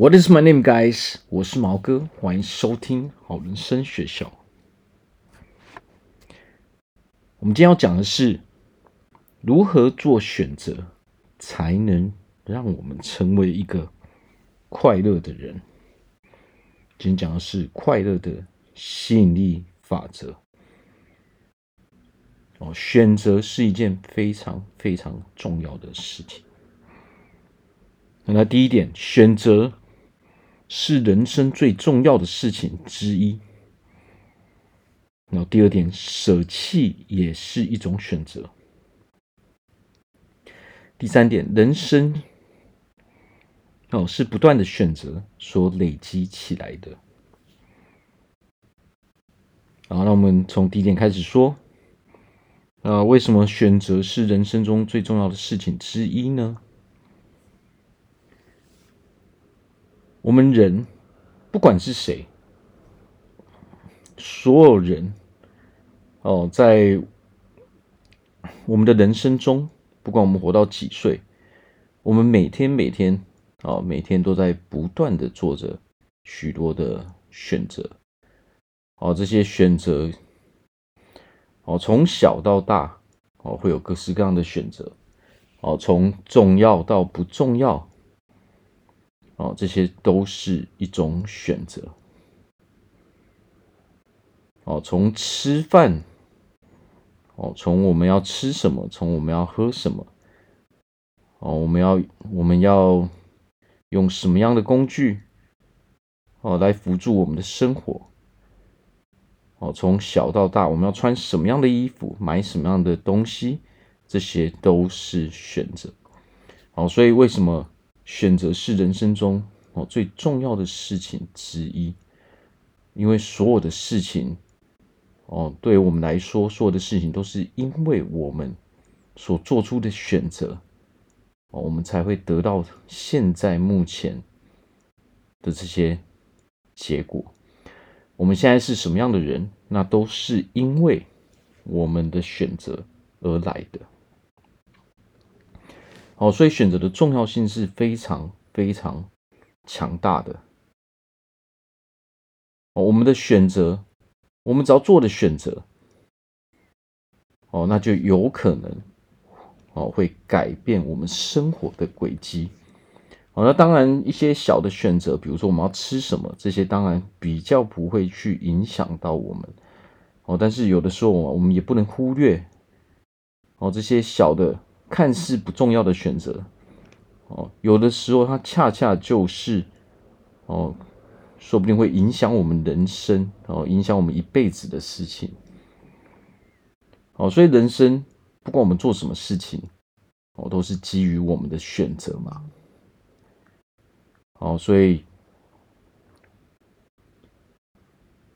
What is my name, guys？我是毛哥，欢迎收听好人生学校。我们今天要讲的是如何做选择，才能让我们成为一个快乐的人。今天讲的是快乐的吸引力法则。哦，选择是一件非常非常重要的事情。那第一点，选择。是人生最重要的事情之一。然后第二点，舍弃也是一种选择。第三点，人生哦是不断的选择所累积起来的。好，那我们从第一点开始说。啊，为什么选择是人生中最重要的事情之一呢？我们人，不管是谁，所有人，哦，在我们的人生中，不管我们活到几岁，我们每天每天，哦，每天都在不断的做着许多的选择，哦，这些选择，哦，从小到大，哦，会有各式各样的选择，哦，从重要到不重要。哦，这些都是一种选择。哦，从吃饭，哦，从我们要吃什么，从我们要喝什么，哦，我们要我们要用什么样的工具，哦，来辅助我们的生活。哦，从小到大，我们要穿什么样的衣服，买什么样的东西，这些都是选择。哦，所以为什么？选择是人生中哦最重要的事情之一，因为所有的事情哦，对我们来说，所有的事情都是因为我们所做出的选择哦，我们才会得到现在目前的这些结果。我们现在是什么样的人，那都是因为我们的选择而来的。哦，所以选择的重要性是非常非常强大的。哦，我们的选择，我们只要做的选择，哦，那就有可能，哦，会改变我们生活的轨迹。哦，那当然一些小的选择，比如说我们要吃什么，这些当然比较不会去影响到我们。哦，但是有的时候我们也不能忽略，哦，这些小的。看似不重要的选择，哦，有的时候它恰恰就是，哦，说不定会影响我们人生，哦，影响我们一辈子的事情，哦，所以人生不管我们做什么事情，哦，都是基于我们的选择嘛，哦，所以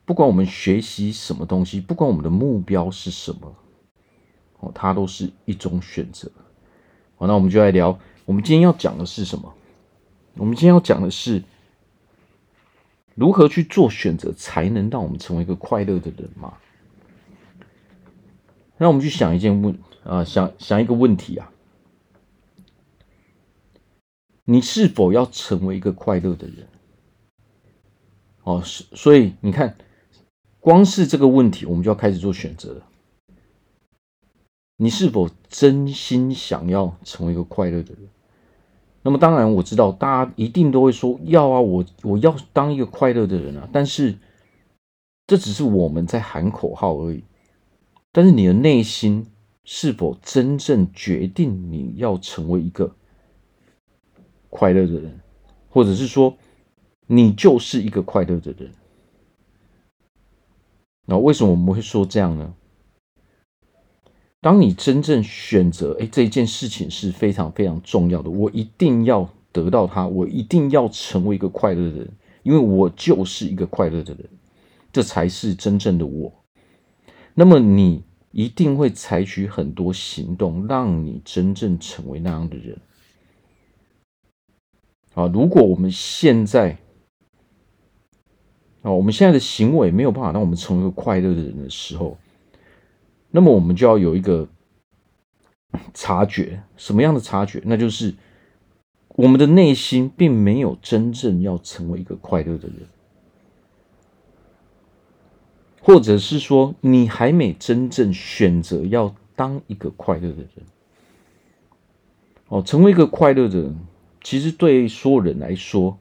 不管我们学习什么东西，不管我们的目标是什么，哦，它都是一种选择。好，那我们就来聊。我们今天要讲的是什么？我们今天要讲的是如何去做选择，才能让我们成为一个快乐的人嘛？让我们去想一件问啊、想想一个问题啊：你是否要成为一个快乐的人？哦，是。所以你看，光是这个问题，我们就要开始做选择了。你是否真心想要成为一个快乐的人？那么当然，我知道大家一定都会说要啊，我我要当一个快乐的人啊。但是这只是我们在喊口号而已。但是你的内心是否真正决定你要成为一个快乐的人，或者是说你就是一个快乐的人？那为什么我们会说这样呢？当你真正选择，哎，这件事情是非常非常重要的，我一定要得到它，我一定要成为一个快乐的人，因为我就是一个快乐的人，这才是真正的我。那么你一定会采取很多行动，让你真正成为那样的人。啊，如果我们现在，啊，我们现在的行为没有办法让我们成为一个快乐的人的时候，那么我们就要有一个察觉，什么样的察觉？那就是我们的内心并没有真正要成为一个快乐的人，或者是说，你还没真正选择要当一个快乐的人。哦，成为一个快乐的人，其实对所有人来说，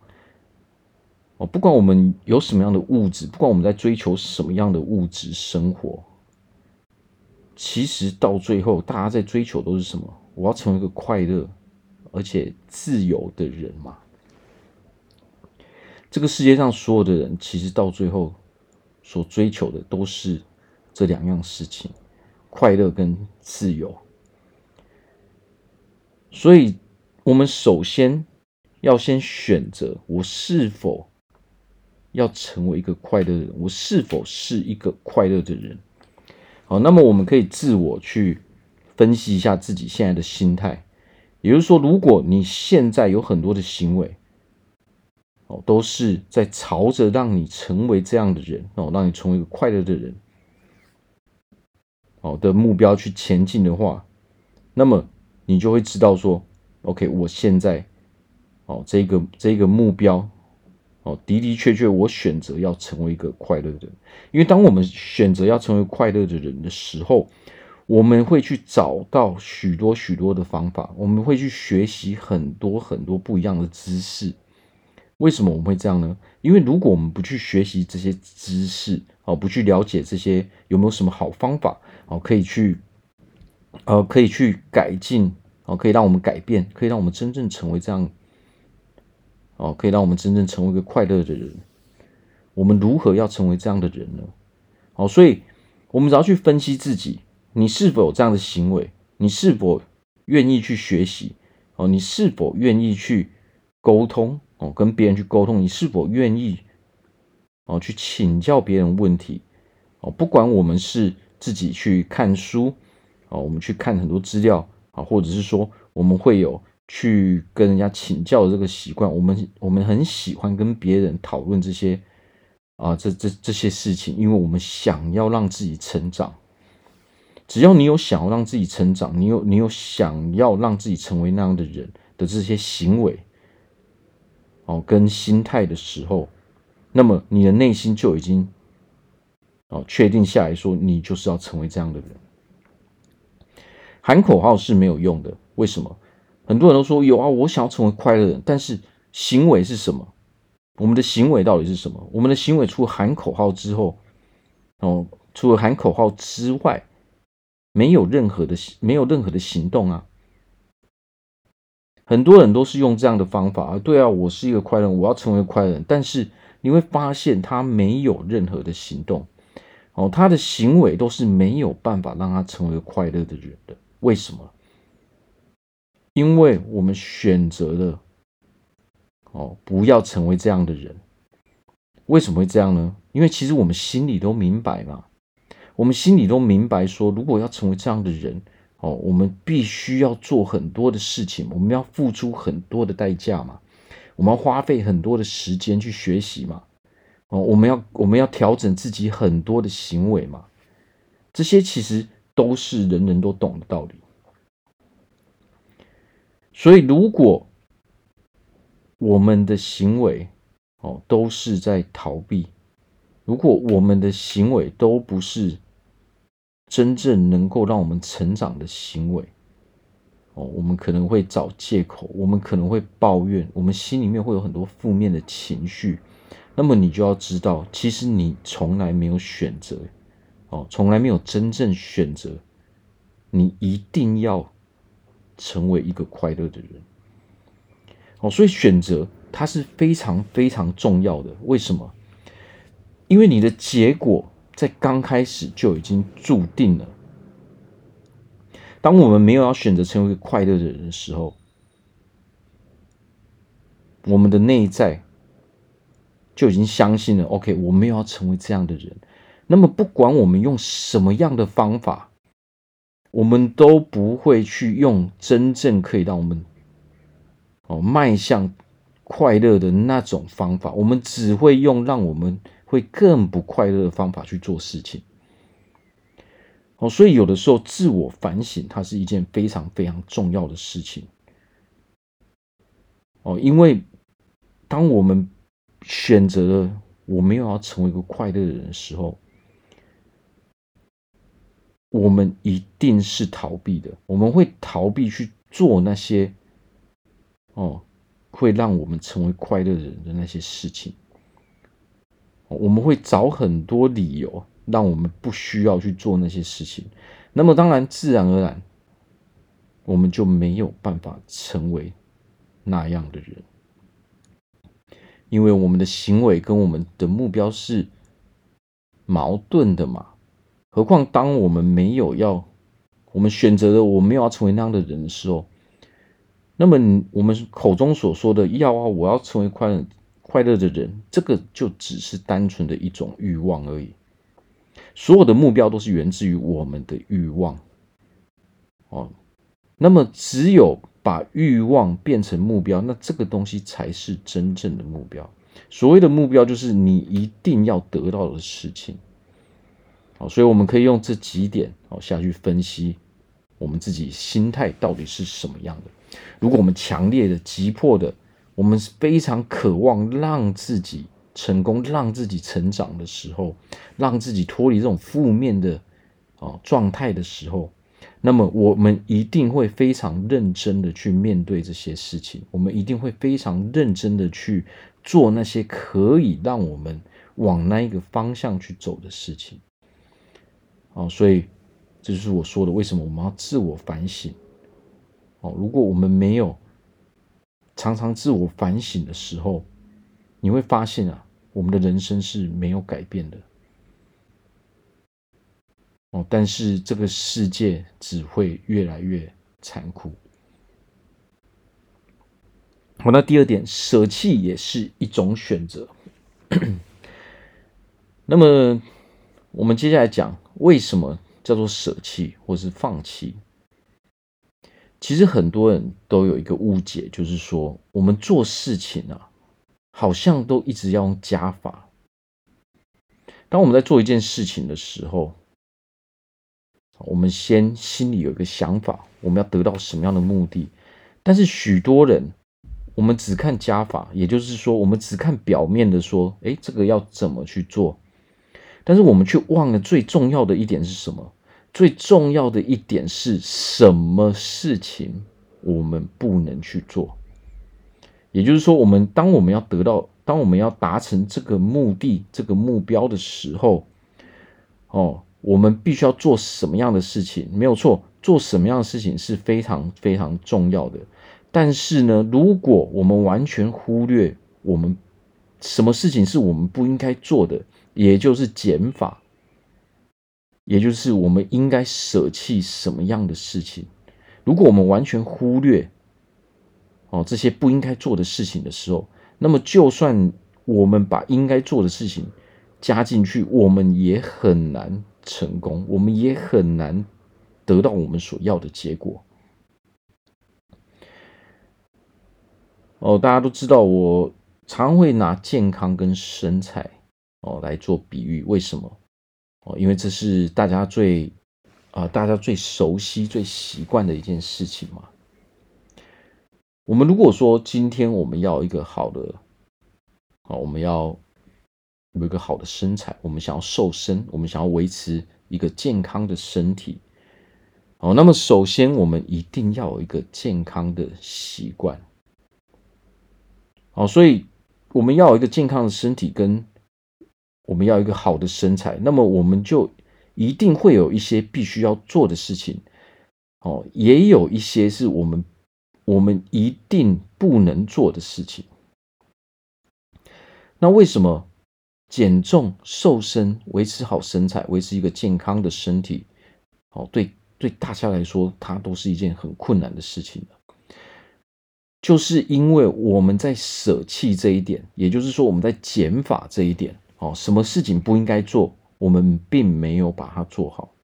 哦，不管我们有什么样的物质，不管我们在追求什么样的物质生活，其实到最后，大家在追求都是什么？我要成为一个快乐。而且自由的人嘛，这个世界上所有的人，其实到最后所追求的都是这两样事情：快乐跟自由。所以，我们首先要先选择我是否要成为一个快乐的人，我是否是一个快乐的人。好，那么我们可以自我去分析一下自己现在的心态。也就是说，如果你现在有很多的行为，哦，都是在朝着让你成为这样的人，哦，让你成为一个快乐的人，哦的目标去前进的话，那么你就会知道说，OK，我现在，哦，这个这个目标，哦，的的确确，我选择要成为一个快乐的人，因为当我们选择要成为快乐的人的时候。我们会去找到许多许多的方法，我们会去学习很多很多不一样的知识。为什么我们会这样呢？因为如果我们不去学习这些知识，哦，不去了解这些有没有什么好方法，哦，可以去，呃，可以去改进，哦，可以让我们改变，可以让我们真正成为这样，哦，可以让我们真正成为一个快乐的人。我们如何要成为这样的人呢？哦，所以我们只要去分析自己。你是否有这样的行为？你是否愿意去学习？哦，你是否愿意去沟通？哦，跟别人去沟通？你是否愿意哦去请教别人问题？哦，不管我们是自己去看书，哦，我们去看很多资料啊，或者是说我们会有去跟人家请教的这个习惯。我们我们很喜欢跟别人讨论这些啊，这这这些事情，因为我们想要让自己成长。只要你有想要让自己成长，你有你有想要让自己成为那样的人的这些行为，哦，跟心态的时候，那么你的内心就已经哦确定下来说，你就是要成为这样的人。喊口号是没有用的，为什么？很多人都说有啊，我想要成为快乐人，但是行为是什么？我们的行为到底是什么？我们的行为除了喊口号之后，哦，除了喊口号之外。没有任何的没有任何的行动啊！很多人都是用这样的方法啊，对啊，我是一个快乐人，我要成为快乐人，但是你会发现他没有任何的行动，哦，他的行为都是没有办法让他成为快乐的人的。为什么？因为我们选择了哦，不要成为这样的人。为什么会这样呢？因为其实我们心里都明白嘛。我们心里都明白，说如果要成为这样的人，哦，我们必须要做很多的事情，我们要付出很多的代价嘛，我们要花费很多的时间去学习嘛，哦，我们要我们要调整自己很多的行为嘛，这些其实都是人人都懂的道理。所以，如果我们的行为，哦，都是在逃避，如果我们的行为都不是。真正能够让我们成长的行为，哦，我们可能会找借口，我们可能会抱怨，我们心里面会有很多负面的情绪。那么你就要知道，其实你从来没有选择，哦，从来没有真正选择，你一定要成为一个快乐的人。哦，所以选择它是非常非常重要的。为什么？因为你的结果。在刚开始就已经注定了。当我们没有要选择成为一个快乐的人的时候，我们的内在就已经相信了。OK，我们要成为这样的人。那么，不管我们用什么样的方法，我们都不会去用真正可以让我们哦迈向快乐的那种方法。我们只会用让我们。会更不快乐的方法去做事情，哦，所以有的时候自我反省，它是一件非常非常重要的事情。哦，因为当我们选择了我没有要成为一个快乐的人的时候，我们一定是逃避的，我们会逃避去做那些哦会让我们成为快乐的人的那些事情。我们会找很多理由让我们不需要去做那些事情。那么当然，自然而然，我们就没有办法成为那样的人，因为我们的行为跟我们的目标是矛盾的嘛。何况当我们没有要，我们选择了我没有要成为那样的人的时候，那么我们口中所说的要啊，我要成为快乐快乐的人，这个就只是单纯的一种欲望而已。所有的目标都是源自于我们的欲望，哦，那么只有把欲望变成目标，那这个东西才是真正的目标。所谓的目标，就是你一定要得到的事情。好，所以我们可以用这几点哦下去分析我们自己心态到底是什么样的。如果我们强烈的、急迫的，我们是非常渴望让自己。成功让自己成长的时候，让自己脱离这种负面的啊状态的时候，那么我们一定会非常认真的去面对这些事情，我们一定会非常认真的去做那些可以让我们往那一个方向去走的事情。哦，所以这就是我说的，为什么我们要自我反省？哦，如果我们没有常常自我反省的时候，你会发现啊，我们的人生是没有改变的哦，但是这个世界只会越来越残酷。好，那第二点，舍弃也是一种选择。那么，我们接下来讲为什么叫做舍弃或是放弃？其实很多人都有一个误解，就是说我们做事情啊。好像都一直要用加法。当我们在做一件事情的时候，我们先心里有一个想法，我们要得到什么样的目的？但是许多人，我们只看加法，也就是说，我们只看表面的说，诶，这个要怎么去做？但是我们却忘了最重要的一点是什么？最重要的一点是什么事情我们不能去做？也就是说，我们当我们要得到，当我们要达成这个目的、这个目标的时候，哦，我们必须要做什么样的事情？没有错，做什么样的事情是非常非常重要的。但是呢，如果我们完全忽略我们什么事情是我们不应该做的，也就是减法，也就是我们应该舍弃什么样的事情？如果我们完全忽略。哦，这些不应该做的事情的时候，那么就算我们把应该做的事情加进去，我们也很难成功，我们也很难得到我们所要的结果。哦，大家都知道，我常会拿健康跟身材哦来做比喻，为什么？哦，因为这是大家最啊、大家最熟悉、最习惯的一件事情嘛。我们如果说今天我们要一个好的，好，我们要有一个好的身材，我们想要瘦身，我们想要维持一个健康的身体，好，那么首先我们一定要有一个健康的习惯，好，所以我们要有一个健康的身体，跟我们要一个好的身材，那么我们就一定会有一些必须要做的事情，哦，也有一些是我们。我们一定不能做的事情。那为什么减重、瘦身、维持好身材、维持一个健康的身体，哦，对对，大家来说，它都是一件很困难的事情呢？就是因为我们在舍弃这一点，也就是说，我们在减法这一点，哦，什么事情不应该做，我们并没有把它做好。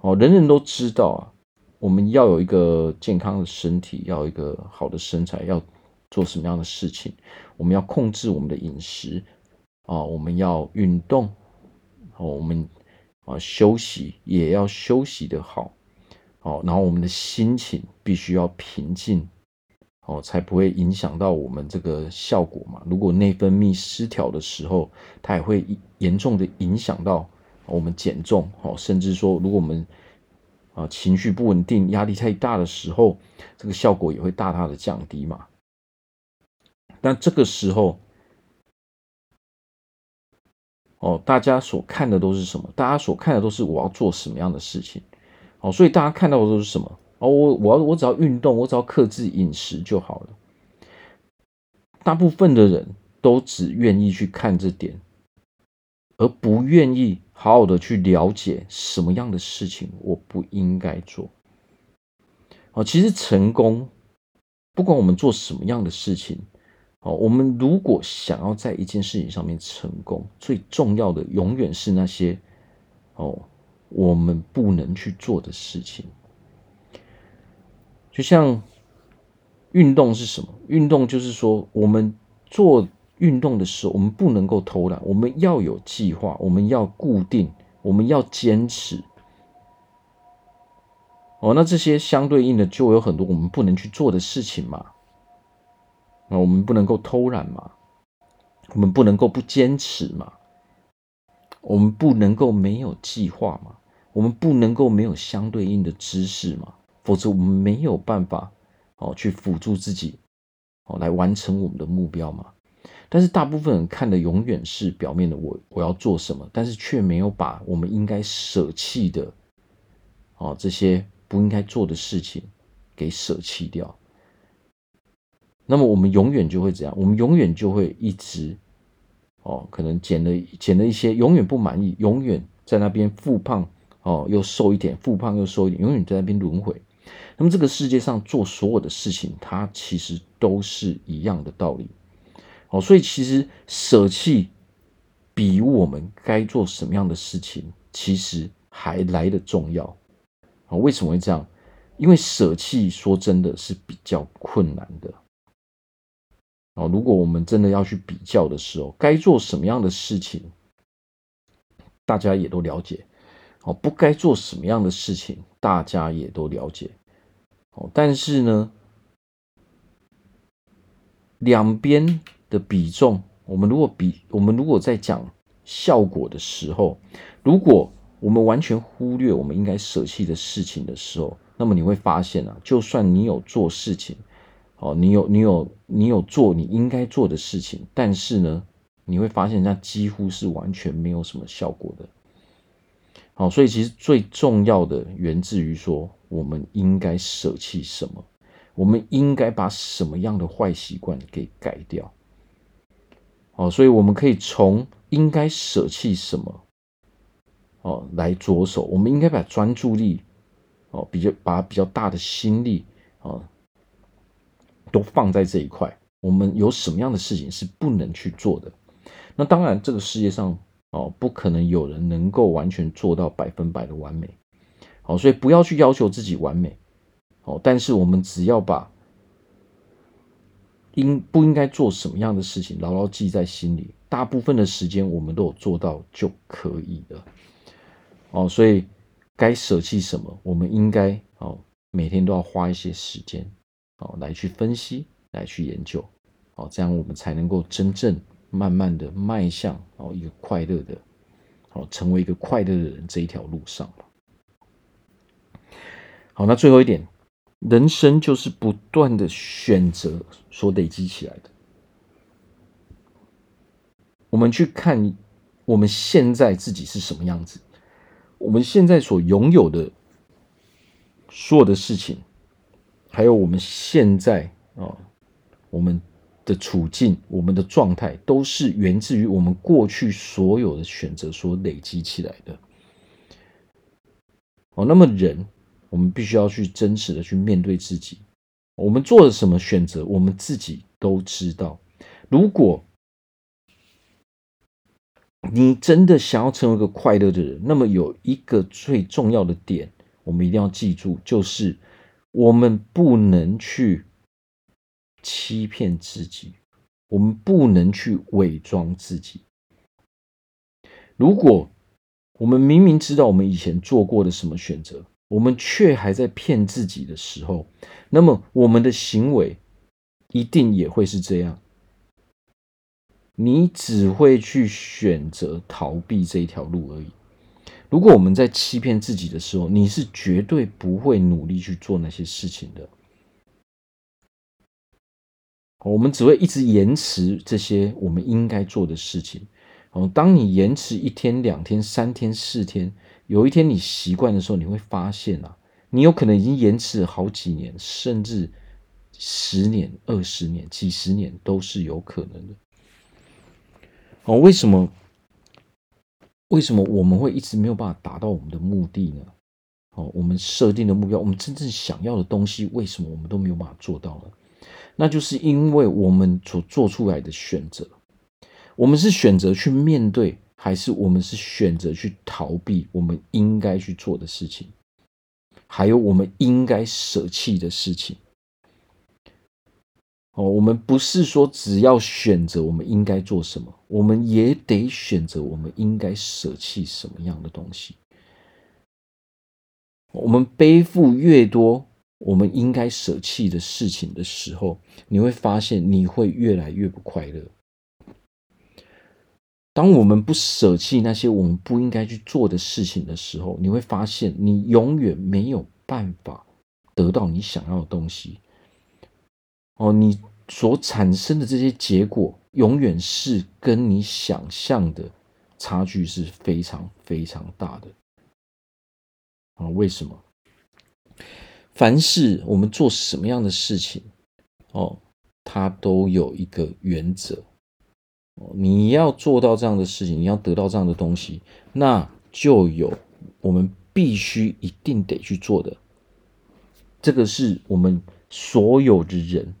哦，人人都知道啊。我们要有一个健康的身体，要一个好的身材，要做什么样的事情？我们要控制我们的饮食啊，我们要运动，我们啊休息也要休息得好，然后我们的心情必须要平静，哦，才不会影响到我们这个效果嘛。如果内分泌失调的时候，它也会严重的影响到我们减重，哦，甚至说，如果我们啊情绪不稳定、压力太大的时候，这个效果也会大大的降低嘛。但这个时候，哦，大家所看的都是什么？大家所看的都是我要做什么样的事情？哦，所以大家看到的都是什么？哦，我我要我只要运动，我只要克制饮食就好了。大部分的人都只愿意去看这点，而不愿意好好的去了解什么样的事情我不应该做。哦，其实成功，不管我们做什么样的事情，哦，我们如果想要在一件事情上面成功，最重要的永远是那些哦我们不能去做的事情。就像运动是什么？运动就是说，我们做运动的时候，我们不能够偷懒，我们要有计划，我们要固定，我们要坚持。哦，那这些相对应的就有很多我们不能去做的事情嘛。啊，我们不能够偷懒嘛，我们不能够不坚持嘛，我们不能够没有计划嘛，我们不能够没有相对应的知识嘛。否则我们没有办法哦去辅助自己哦来完成我们的目标嘛。但是大部分人看的永远是表面的，我我要做什么，但是却没有把我们应该舍弃的哦这些不应该做的事情给舍弃掉。那么我们永远就会怎样？我们永远就会一直哦可能减了减了一些，永远不满意，永远在那边复胖哦又瘦一点，复胖又瘦一点，永远在那边轮回。那么这个世界上做所有的事情，它其实都是一样的道理。哦，所以其实舍弃比我们该做什么样的事情，其实还来得重要。啊，为什么会这样？因为舍弃说真的是比较困难的。哦，如果我们真的要去比较的时候，该做什么样的事情，大家也都了解。哦，不该做什么样的事情，大家也都了解。哦，但是呢，两边的比重，我们如果比，我们如果在讲效果的时候，如果我们完全忽略我们应该舍弃的事情的时候，那么你会发现啊，就算你有做事情，哦，你有你有你有做你应该做的事情，但是呢，你会发现那几乎是完全没有什么效果的。好，所以其实最重要的源自于说，我们应该舍弃什么？我们应该把什么样的坏习惯给改掉？哦，所以我们可以从应该舍弃什么哦来着手。我们应该把专注力哦，比较把比较大的心力哦都放在这一块。我们有什么样的事情是不能去做的？那当然，这个世界上。哦，不可能有人能够完全做到百分百的完美，好，所以不要去要求自己完美，哦，但是我们只要把应不应该做什么样的事情牢牢记在心里，大部分的时间我们都有做到就可以了，哦，所以该舍弃什么，我们应该哦每天都要花一些时间哦来去分析，来去研究，哦，这样我们才能够真正。慢慢的迈向哦一个快乐的，哦成为一个快乐的人这一条路上。好，那最后一点，人生就是不断的选择所累积起来的。我们去看我们现在自己是什么样子，我们现在所拥有的所有的事情，还有我们现在啊，我们。的处境，我们的状态都是源自于我们过去所有的选择所累积起来的。哦，那么人，我们必须要去真实的去面对自己，我们做了什么选择，我们自己都知道。如果你真的想要成为一个快乐的人，那么有一个最重要的点，我们一定要记住，就是我们不能去。欺骗自己，我们不能去伪装自己。如果我们明明知道我们以前做过的什么选择，我们却还在骗自己的时候，那么我们的行为一定也会是这样。你只会去选择逃避这一条路而已。如果我们在欺骗自己的时候，你是绝对不会努力去做那些事情的。我们只会一直延迟这些我们应该做的事情。哦，当你延迟一天、两天、三天、四天，有一天你习惯的时候，你会发现啊，你有可能已经延迟了好几年，甚至十年、二十年、几十年都是有可能的。哦，为什么？为什么我们会一直没有办法达到我们的目的呢？哦，我们设定的目标，我们真正想要的东西，为什么我们都没有办法做到呢？那就是因为我们所做出来的选择，我们是选择去面对，还是我们是选择去逃避我们应该去做的事情，还有我们应该舍弃的事情。哦，我们不是说只要选择我们应该做什么，我们也得选择我们应该舍弃什么样的东西。我们背负越多我们应该舍弃的事情的时候，你会发现你会越来越不快乐。当我们不舍弃那些我们不应该去做的事情的时候，你会发现你永远没有办法得到你想要的东西。哦，你所产生的这些结果，永远是跟你想象的差距是非常非常大的。啊，为什么？凡是我们做什么样的事情，哦，它都有一个原则。你要做到这样的事情，你要得到这样的东西，那就有我们必须一定得去做的。这个是我们所有的人。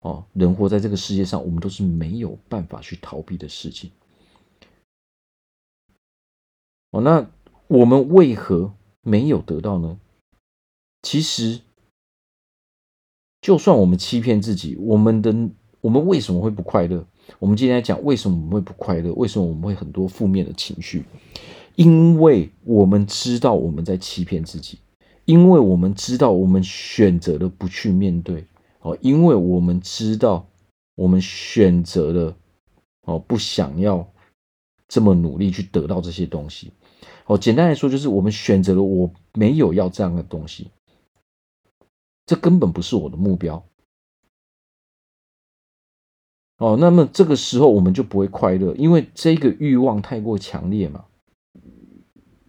哦，人活在这个世界上，我们都是没有办法去逃避的事情。哦，那我们为何没有得到呢？其实，就算我们欺骗自己，我们的我们为什么会不快乐？我们今天来讲，为什么我们会不快乐？为什么我们会很多负面的情绪？因为我们知道我们在欺骗自己，因为我们知道我们选择了不去面对。哦，因为我们知道，我们选择了哦，不想要这么努力去得到这些东西。哦，简单来说，就是我们选择了我没有要这样的东西，这根本不是我的目标。哦，那么这个时候我们就不会快乐，因为这个欲望太过强烈嘛。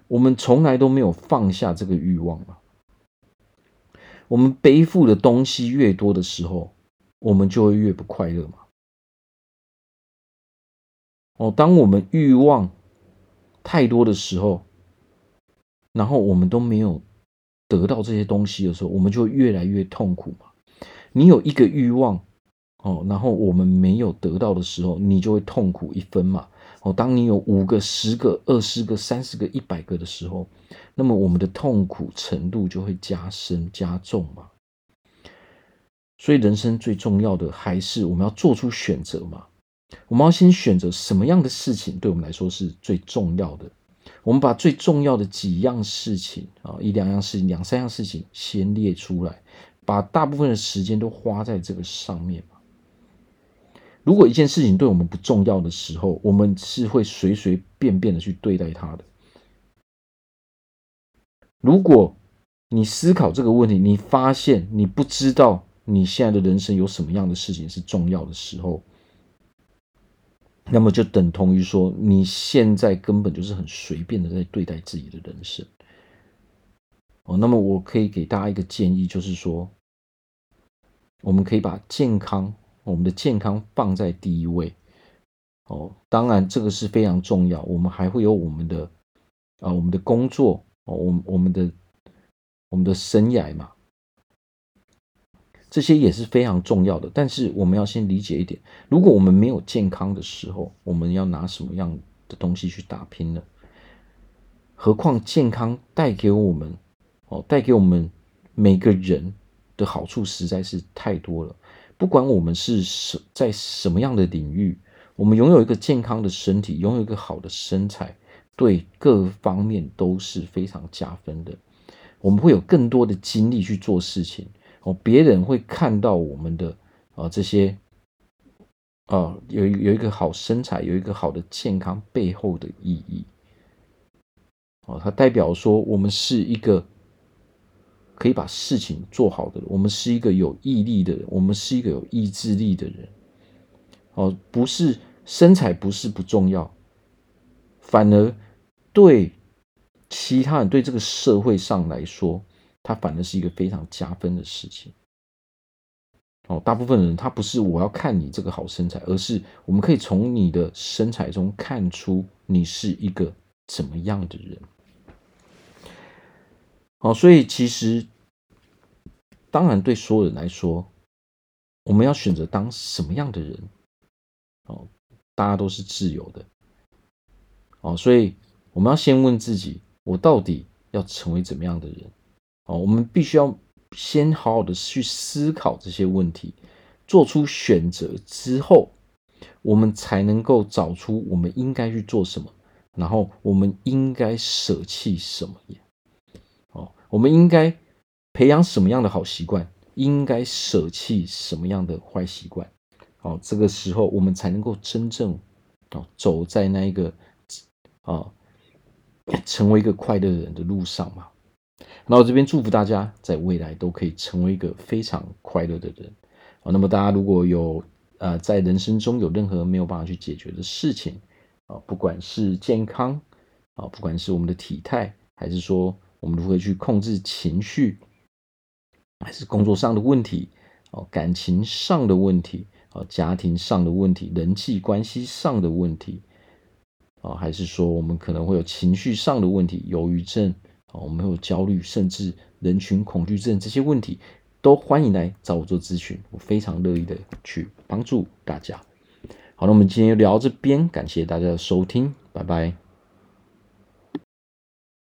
我们从来都没有放下这个欲望嘛。我们背负的东西越多的时候，我们就会越不快乐嘛。哦，当我们欲望太多的时候，然后我们都没有得到这些东西的时候，我们就越来越痛苦嘛。你有一个欲望，哦，然后我们没有得到的时候，你就会痛苦一分嘛。哦，当你有五个、十个、二十个、三十个、一百个的时候，那么我们的痛苦程度就会加深加重嘛。所以人生最重要的还是我们要做出选择嘛。我们要先选择什么样的事情对我们来说是最重要的。我们把最重要的几样事情啊，一两样事情、两三样事情先列出来，把大部分的时间都花在这个上面。如果一件事情对我们不重要的时候，我们是会随随便便的去对待它的。如果你思考这个问题，你发现你不知道你现在的人生有什么样的事情是重要的时候，那么就等同于说你现在根本就是很随便的在对待自己的人生。哦，那么我可以给大家一个建议，就是说，我们可以把健康。我们的健康放在第一位，哦，当然这个是非常重要。我们还会有我们的啊，我们的工作，哦，我我们的我们的生涯嘛，这些也是非常重要的。但是我们要先理解一点：如果我们没有健康的时候，我们要拿什么样的东西去打拼呢？何况健康带给我们，哦，带给我们每个人的好处实在是太多了。不管我们是什在什么样的领域，我们拥有一个健康的身体，拥有一个好的身材，对各方面都是非常加分的。我们会有更多的精力去做事情哦，别人会看到我们的啊这些啊有有一个好身材，有一个好的健康背后的意义。哦，它代表说我们是一个可以把事情做好的，我们是一个有毅力的人，我们是一个有意志力的人。哦，不是身材不是不重要，反而对其他人对这个社会上来说，它反而是一个非常加分的事情。哦，大部分人他不是我要看你这个好身材，而是我们可以从你的身材中看出你是一个怎么样的人。哦，所以其实，当然对所有人来说，我们要选择当什么样的人，哦，大家都是自由的。哦，所以我们要先问自己，我到底要成为怎么样的人？哦，我们必须要先好好的去思考这些问题，做出选择之后，我们才能够找出我们应该去做什么，然后我们应该舍弃什么？我们应该培养什么样的好习惯？应该舍弃什么样的坏习惯？哦，这个时候我们才能够真正哦走在那一个啊成为一个快乐的人的路上嘛。那我这边祝福大家在未来都可以成为一个非常快乐的人。啊，那么大家如果有呃在人生中有任何没有办法去解决的事情啊，不管是健康啊，不管是我们的体态，还是说。我们如何去控制情绪，还是工作上的问题哦，感情上的问题哦，家庭上的问题，人际关系上的问题啊，还是说我们可能会有情绪上的问题，忧郁症哦，我们会有焦虑，甚至人群恐惧症这些问题，都欢迎来找我做咨询，我非常乐意的去帮助大家。好，那我们今天就聊到这边，感谢大家的收听，拜拜。